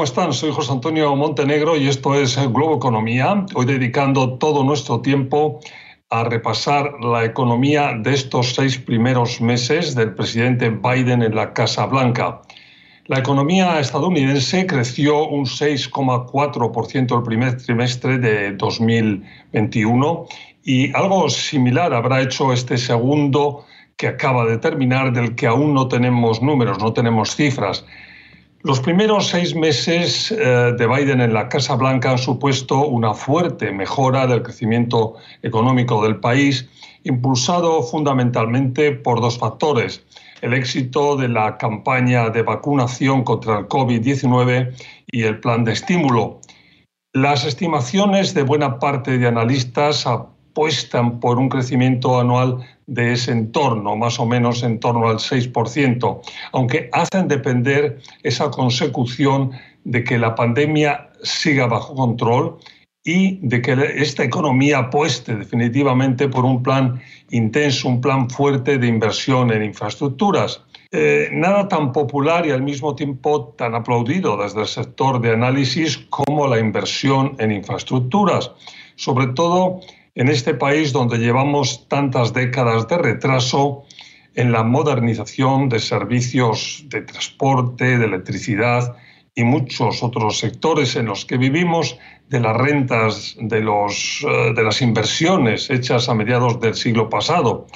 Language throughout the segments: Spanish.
¿cómo están? Soy José Antonio Montenegro y esto es Globo Economía. Hoy dedicando todo nuestro tiempo a repasar la economía de estos seis primeros meses del presidente Biden en la Casa Blanca. La economía estadounidense creció un 6,4% el primer trimestre de 2021 y algo similar habrá hecho este segundo que acaba de terminar, del que aún no tenemos números, no tenemos cifras. Los primeros seis meses eh, de Biden en la Casa Blanca han supuesto una fuerte mejora del crecimiento económico del país, impulsado fundamentalmente por dos factores. El éxito de la campaña de vacunación contra el COVID-19 y el plan de estímulo. Las estimaciones de buena parte de analistas apuestan por un crecimiento anual de ese entorno, más o menos en torno al 6%, aunque hacen depender esa consecución de que la pandemia siga bajo control y de que esta economía apueste definitivamente por un plan intenso, un plan fuerte de inversión en infraestructuras. Eh, nada tan popular y al mismo tiempo tan aplaudido desde el sector de análisis como la inversión en infraestructuras, sobre todo en este país donde llevamos tantas décadas de retraso en la modernización de servicios de transporte, de electricidad y muchos otros sectores en los que vivimos de las rentas de, los, eh, de las inversiones hechas a mediados del siglo pasado.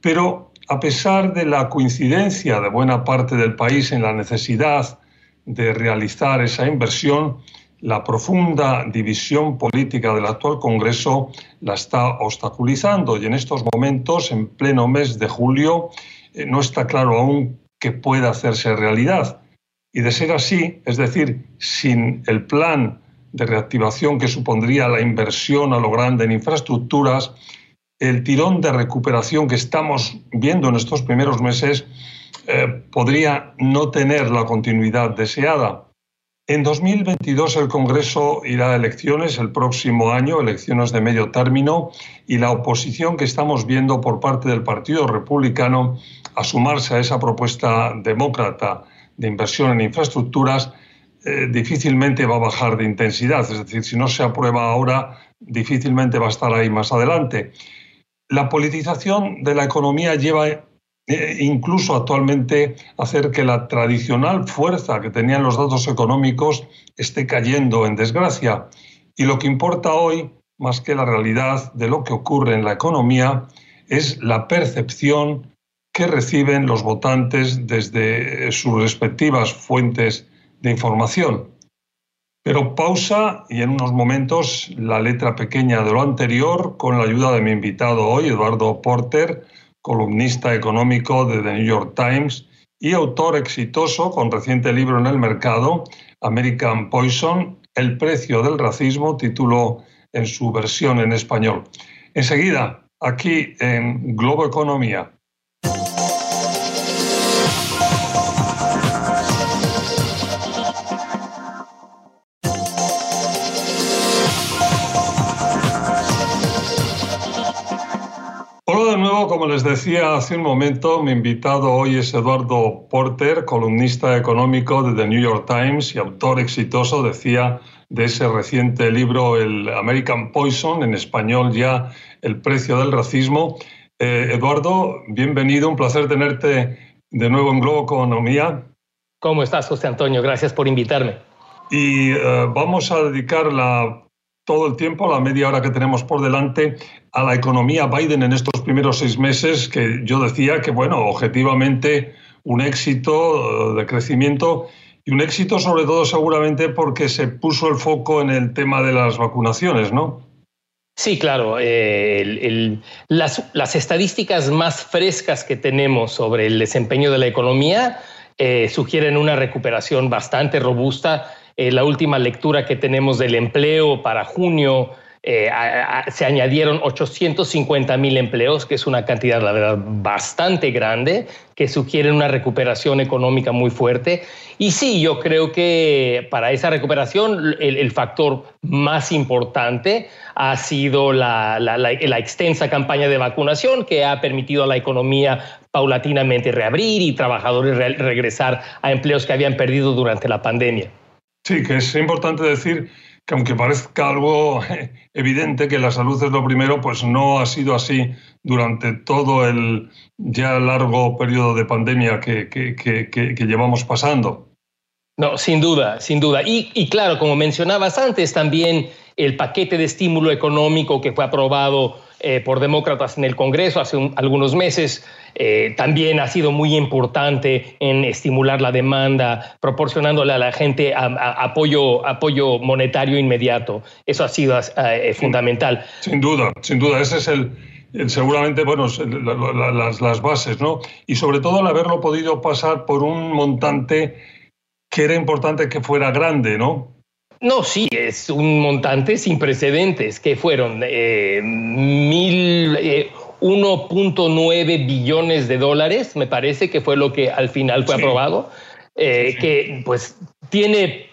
Pero a pesar de la coincidencia de buena parte del país en la necesidad de realizar esa inversión, la profunda división política del actual Congreso la está obstaculizando y en estos momentos, en pleno mes de julio, eh, no está claro aún que pueda hacerse realidad. Y de ser así, es decir, sin el plan de reactivación que supondría la inversión a lo grande en infraestructuras, el tirón de recuperación que estamos viendo en estos primeros meses eh, podría no tener la continuidad deseada. En 2022 el Congreso irá a elecciones el próximo año, elecciones de medio término, y la oposición que estamos viendo por parte del Partido Republicano a sumarse a esa propuesta demócrata de inversión en infraestructuras eh, difícilmente va a bajar de intensidad. Es decir, si no se aprueba ahora, difícilmente va a estar ahí más adelante. La politización de la economía lleva eh, incluso actualmente hacer que la tradicional fuerza que tenían los datos económicos esté cayendo en desgracia. Y lo que importa hoy, más que la realidad de lo que ocurre en la economía, es la percepción que reciben los votantes desde sus respectivas fuentes de información. Pero pausa y en unos momentos la letra pequeña de lo anterior con la ayuda de mi invitado hoy, Eduardo Porter, columnista económico de The New York Times y autor exitoso con reciente libro en el mercado, American Poison, El precio del racismo, título en su versión en español. Enseguida, aquí en Globo Economía. Como les decía hace un momento, mi invitado hoy es Eduardo Porter, columnista económico de The New York Times y autor exitoso, decía, de ese reciente libro, el American Poison, en español ya El precio del racismo. Eh, Eduardo, bienvenido, un placer tenerte de nuevo en Globo Economía. ¿Cómo estás, José Antonio? Gracias por invitarme. Y eh, vamos a dedicar la todo el tiempo, la media hora que tenemos por delante, a la economía Biden en estos primeros seis meses, que yo decía que, bueno, objetivamente un éxito de crecimiento y un éxito sobre todo seguramente porque se puso el foco en el tema de las vacunaciones, ¿no? Sí, claro. Eh, las, las, estadísticas más frescas que tenemos sobre el desempeño de la economía eh, sugieren una recuperación bastante robusta eh, la última lectura que tenemos del empleo para junio, eh, se añadieron 850 mil empleos, que es una cantidad, la verdad, bastante grande, que sugiere una recuperación económica muy fuerte. Y sí, yo creo que para esa recuperación el, factor más importante ha sido la, extensa campaña de vacunación que ha permitido a la economía paulatinamente reabrir y trabajadores regresar a empleos que habían perdido durante la pandemia. Sí, que es importante decir que aunque parezca algo evidente que la salud es lo primero, pues no ha sido así durante todo el ya largo periodo de pandemia que, que, llevamos pasando. No, sin duda, sin duda. Y, y, claro, como mencionabas antes, también el paquete de estímulo económico que fue aprobado eh, por demócratas en el Congreso hace algunos meses eh, también ha sido muy importante en estimular la demanda, proporcionándole a la gente apoyo, apoyo monetario inmediato. Eso ha sido eh, fundamental. Sin duda, sin duda. Ese es el, seguramente, bueno, las, las bases, ¿no? Y sobre todo el haberlo podido pasar por un montante que era importante que fuera grande, ¿no? No, sí, es un montante sin precedentes, que fueron eh, mil, 1.9 eh, billones de dólares, me parece que fue lo que al final fue aprobado, eh, que pues tiene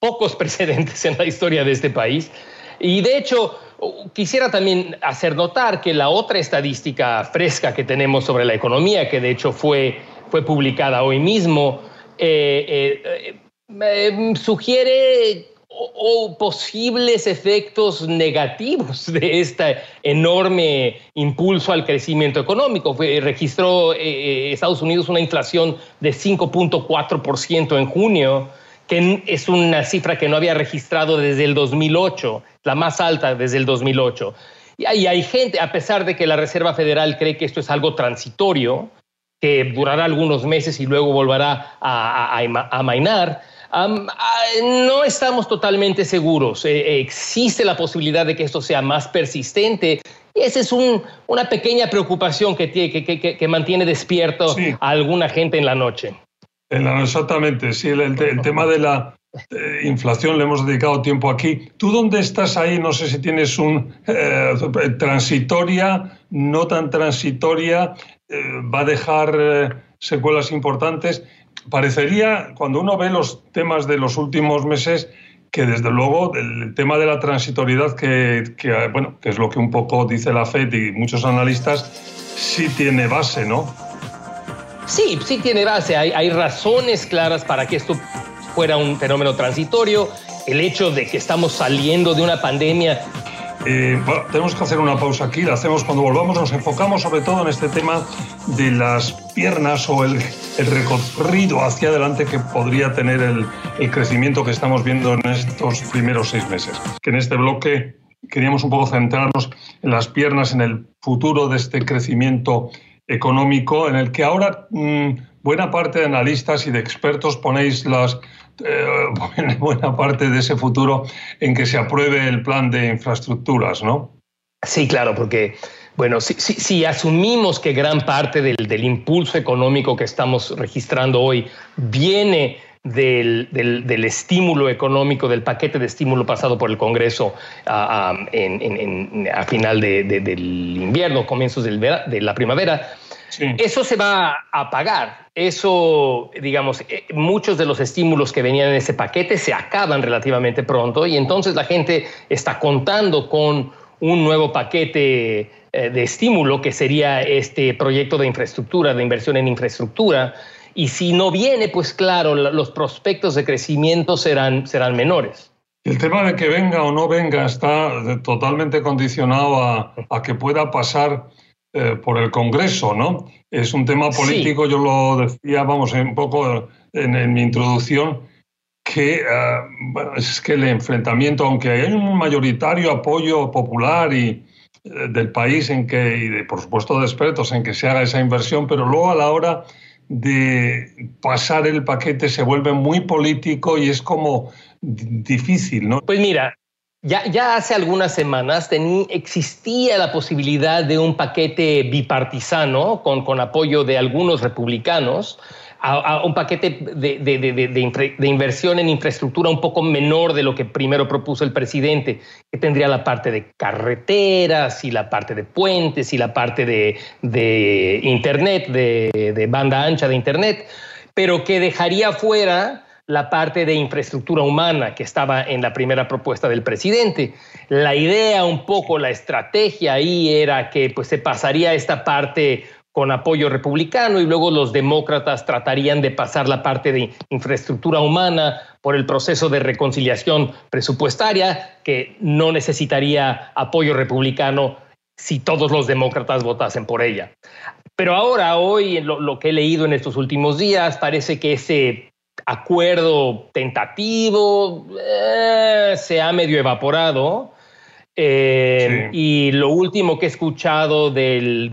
pocos precedentes en la historia de este país. Y de hecho, quisiera también hacer notar que la otra estadística fresca que tenemos sobre la economía, que de hecho fue, fue publicada hoy mismo, sugiere o, posibles efectos negativos de este enorme impulso al crecimiento económico. registró eh, eh, Estados Unidos una inflación de 5.4% en junio, que es una cifra que no había registrado desde el 2008, la más alta desde el 2008. Y hay, hay gente, a pesar de que la Reserva Federal cree que esto es algo transitorio, que durará algunos meses y luego volverá a, a, a mainar, no estamos totalmente seguros. Eh, existe la posibilidad de que esto sea más persistente. Y esa es una pequeña preocupación que, tiene, que, mantiene despierto a alguna gente en la noche. exactamente, sí. El, tema de la eh, inflación le hemos dedicado tiempo aquí. ¿Tú dónde estás ahí? No sé si tienes un eh, transitoria, no tan transitoria, va a dejar secuelas importantes parecería, cuando uno ve los temas de los últimos meses, que desde luego el tema de la transitoriedad, que, bueno, que es lo que un poco dice la FED y muchos analistas, sí tiene base, ¿no? Sí, sí tiene base. Hay, hay razones claras para que esto fuera un fenómeno transitorio. El hecho de que estamos saliendo de una pandemia eh, tenemos que hacer una pausa aquí, la hacemos cuando volvamos, nos enfocamos sobre todo en este tema de las piernas o el, recorrido hacia adelante que podría tener el, el, crecimiento que estamos viendo en estos primeros seis meses. Que en este bloque queríamos un poco centrarnos en las piernas, en el futuro de este crecimiento económico, en el que ahora mm, buena parte de analistas y de expertos ponéis las eh, buena parte de ese futuro en que se apruebe el plan de infraestructuras, ¿no? Sí, claro, porque, bueno, si, asumimos que gran parte del, impulso económico que estamos registrando hoy viene del, estímulo económico, del paquete de estímulo pasado por el Congreso a, final del invierno, comienzos de la primavera, eso se va a pagar. Eso, digamos, eh, muchos de los estímulos que venían en ese paquete se acaban relativamente pronto y entonces la gente está contando con un nuevo paquete eh, de estímulo que sería este proyecto de infraestructura, de inversión en infraestructura. Y si no viene, pues claro, los prospectos de crecimiento serán, serán menores. El tema de que venga o no venga está totalmente condicionado a, a que pueda pasar eh, por el Congreso, ¿no? Es un tema político, yo lo decía, vamos, un poco en, mi introducción, que eh, es que el enfrentamiento, aunque hay un mayoritario apoyo popular y eh, del país en que, y de, por supuesto de expertos en que se haga esa inversión, pero luego a la hora de pasar el paquete se vuelve muy político y es como difícil, ¿no? Pues mira, ya, hace algunas semanas existía la posibilidad de un paquete bipartisano con, con apoyo de algunos republicanos, a, un paquete de, de, inversión en infraestructura un poco menor de lo que primero propuso el presidente, que tendría la parte de carreteras y la parte de puentes y la parte de, Internet, de banda ancha de Internet, pero que dejaría fuera la parte de infraestructura humana que estaba en la primera propuesta del presidente. La idea, un poco, la estrategia ahí era que pues, se pasaría esta parte con apoyo republicano y luego los demócratas tratarían de pasar la parte de infraestructura humana por el proceso de reconciliación presupuestaria que no necesitaría apoyo republicano si todos los demócratas votasen por ella. Pero ahora, hoy, lo, que he leído en estos últimos días, parece que ese acuerdo tentativo eh, se ha medio evaporado eh, y lo último que he escuchado del,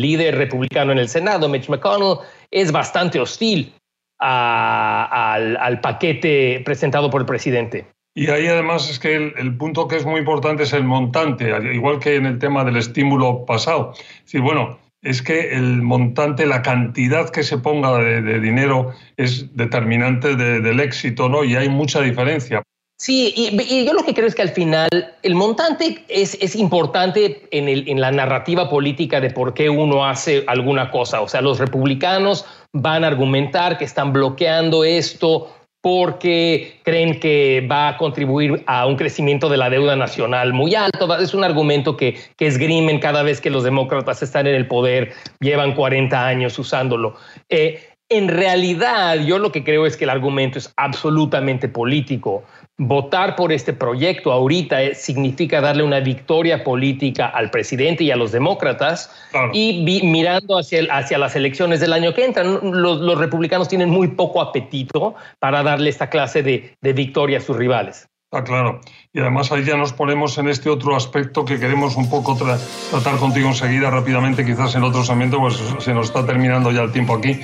líder republicano en el Senado, Mitch McConnell, es bastante hostil al, paquete presentado por el presidente. Y ahí además es que el, punto que es muy importante es el montante, igual que en el tema del estímulo pasado. Es bueno, es que el montante, la cantidad que se ponga de, dinero es determinante del éxito, ¿no? Y hay mucha diferencia. Sí, y, yo lo que creo es que al final el montante es, es importante en, el, en la narrativa política de por qué uno hace alguna cosa. O sea, los republicanos van a argumentar que están bloqueando esto porque creen que va a contribuir a un crecimiento de la deuda nacional muy alto. Es un argumento que, que esgrimen cada vez que los demócratas están en el poder, llevan 40 años usándolo. Eh, en realidad, yo lo que creo es que el argumento es absolutamente político votar por este proyecto ahorita eh, significa darle una victoria política al presidente y a los demócratas y mirando hacia, hacia las elecciones del año que entran, los, republicanos tienen muy poco apetito para darle esta clase de, de victoria a sus rivales. Ah, claro. Y además ahí ya nos ponemos en este otro aspecto que queremos un poco tratar contigo enseguida rápidamente, quizás en otro segmento, pues se nos está terminando ya el tiempo aquí,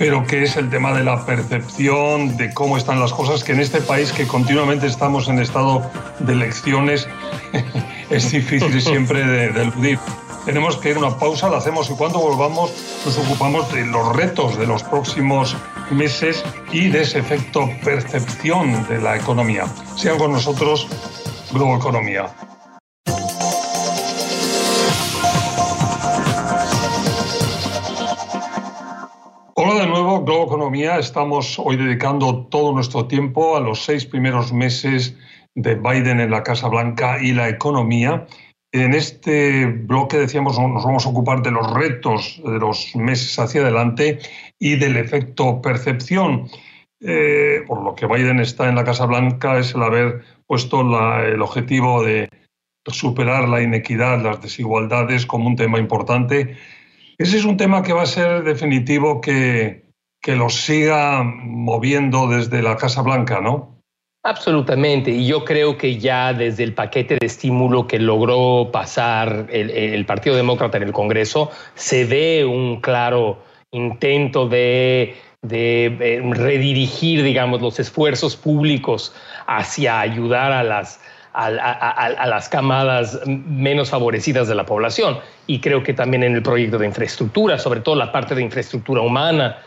pero que es el tema de la percepción de cómo están las cosas, que en este país que continuamente estamos en estado de elecciones es difícil siempre de, de eludir. Tenemos que ir a una pausa, la hacemos y cuando volvamos nos ocupamos de los retos de los próximos meses y de ese efecto percepción de la economía. Sean con nosotros Globo Economía. Globo Economía. Estamos hoy dedicando todo nuestro tiempo a los seis primeros meses de Biden en la Casa Blanca y la economía. En este bloque decíamos nos vamos a ocupar de los retos de los meses hacia adelante y del efecto percepción. Eh, por lo que Biden está en la Casa Blanca es el haber puesto el objetivo de superar la inequidad, las desigualdades como un tema importante. Ese es un tema que va a ser definitivo que, que lo siga moviendo desde la Casa Blanca, ¿no? Absolutamente, y yo creo que ya desde el paquete de estímulo que logró pasar el, Partido Demócrata en el Congreso, se ve un claro intento de, eh, redirigir, digamos, los esfuerzos públicos hacia ayudar a las, a, las camadas menos favorecidas de la población. Y creo que también en el proyecto de infraestructura, sobre todo la parte de infraestructura humana,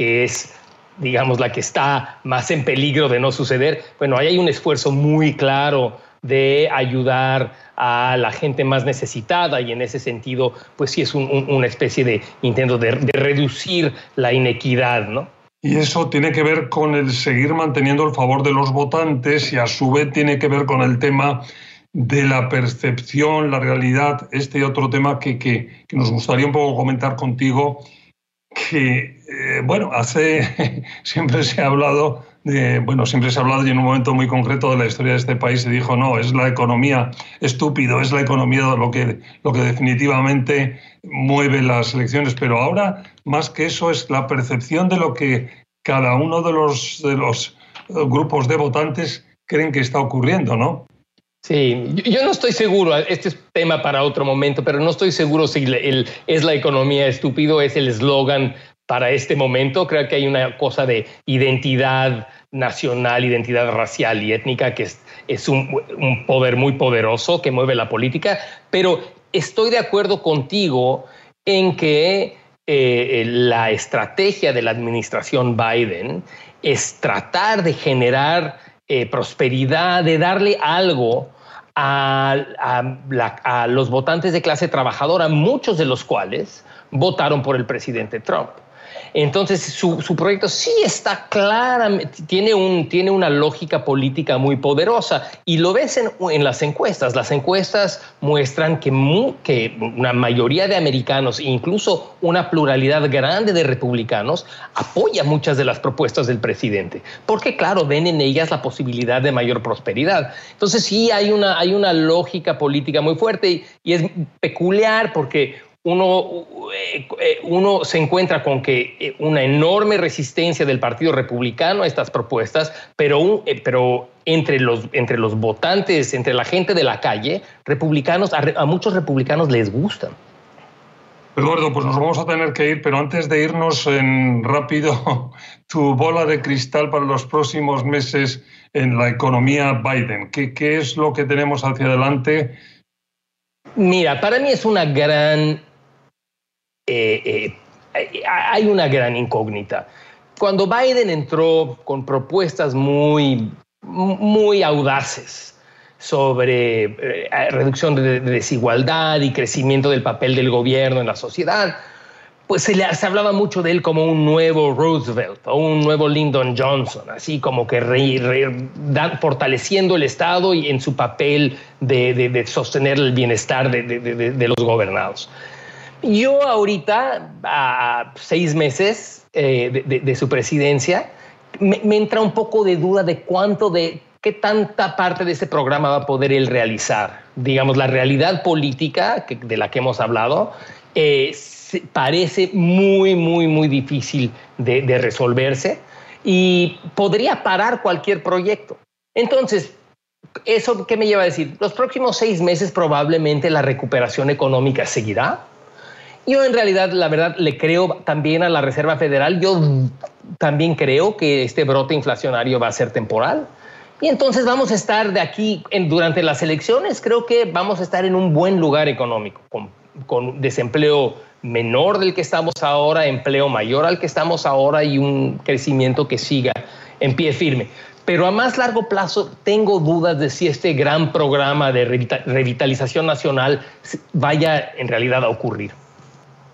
que es digamos, la que está más en peligro de no suceder, bueno, ahí hay un esfuerzo muy claro de ayudar a la gente más necesitada y en ese sentido, pues sí es una especie de intento de, reducir la inequidad, ¿no? Y eso tiene que ver con el seguir manteniendo el favor de los votantes y a su vez tiene que ver con el tema de la percepción, la realidad, este otro tema que, que, que nos gustaría un poco comentar contigo, que, eh, bueno, hace, siempre se ha hablado de, bueno, siempre se ha hablado y en un momento muy concreto de la historia de este país se dijo, no, es la economía estúpido, es la economía lo que, lo que definitivamente mueve las elecciones, pero ahora más que eso es la percepción de lo que cada uno de los, de los eh, grupos de votantes creen que está ocurriendo, ¿no? Sí, yo, no estoy seguro, este es tema para otro momento, pero no estoy seguro si el, es la economía estúpido, es el eslogan para este momento. Creo que hay una cosa de identidad nacional, identidad racial y étnica que es, un, poder muy poderoso que mueve la política, pero estoy de acuerdo contigo en que eh, la estrategia de la administración Biden es tratar de generar eh, prosperidad, de darle algo a, los votantes de clase trabajadora, muchos de los cuales votaron por el presidente Trump. Entonces, su, proyecto sí está claramente, tiene, un, tiene una lógica política muy poderosa y lo ves en, las encuestas. Las encuestas muestran que, que una mayoría de americanos, incluso una pluralidad grande de republicanos, apoya muchas de las propuestas del presidente, porque claro, ven en ellas la posibilidad de mayor prosperidad. Entonces, sí hay una, hay una lógica política muy fuerte y es peculiar porque uno, eh, eh, uno se encuentra con que eh, una enorme resistencia del Partido Republicano a estas propuestas, pero, pero entre, los, entre los votantes, entre la gente de la calle, republicanos, a, muchos republicanos les gustan. Eduardo, pues nos vamos a tener que ir, pero antes de irnos en rápido, tu bola de cristal para los próximos meses en la economía Biden. ¿Qué, qué es lo que tenemos hacia adelante? Mira, para mí es una gran eh, eh, hay una gran incógnita. Cuando Biden entró con propuestas muy, muy audaces sobre eh, reducción de, desigualdad y crecimiento del papel del gobierno en la sociedad, pues se, le, se, hablaba mucho de él como un nuevo Roosevelt o un nuevo Lyndon Johnson, así como que fortaleciendo el Estado y en su papel de, sostener el bienestar de, los gobernados. Yo ahorita, a seis meses eh, de, su presidencia, me, entra un poco de duda de cuánto de qué tanta parte de ese programa va a poder él realizar. Digamos, la realidad política de la que hemos hablado eh, parece muy, muy, muy difícil de, de resolverse y podría parar cualquier proyecto. Entonces, ¿eso qué me lleva a decir? Los próximos seis meses probablemente la recuperación económica seguirá, yo en realidad, la verdad, le creo también a la Reserva Federal. Yo también creo que este brote inflacionario va a ser temporal. Y entonces vamos a estar de aquí en, durante las elecciones, creo que vamos a estar en un buen lugar económico, con, con desempleo menor del que estamos ahora, empleo mayor al que estamos ahora y un crecimiento que siga en pie firme. Pero a más largo plazo tengo dudas de si este gran programa de revitalización nacional vaya en realidad a ocurrir.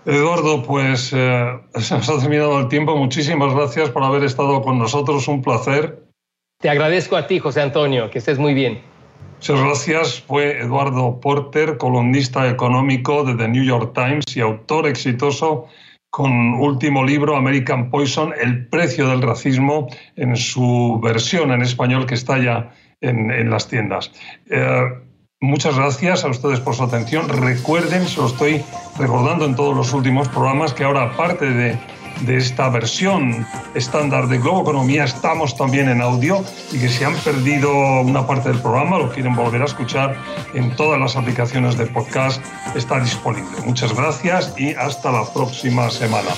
Eduardo, pues eh, se nos ha terminado el tiempo. Muchísimas gracias por haber estado con nosotros. Un placer. Te agradezco a ti, José Antonio. Que estés muy bien. Muchas gracias. Fue Eduardo Porter, columnista económico de The New York Times y autor exitoso con último libro, American Poison, El precio del racismo, en su versión en español que está ya en, las tiendas. Eh, Muchas gracias a ustedes por su atención. Recuerden, se lo estoy recordando en todos los últimos programas, que ahora aparte de, de esta versión estándar de Globo Economía estamos también en audio y que si han perdido una parte del programa, lo quieren volver a escuchar en todas las aplicaciones de podcast, está disponible. Muchas gracias y hasta la próxima semana.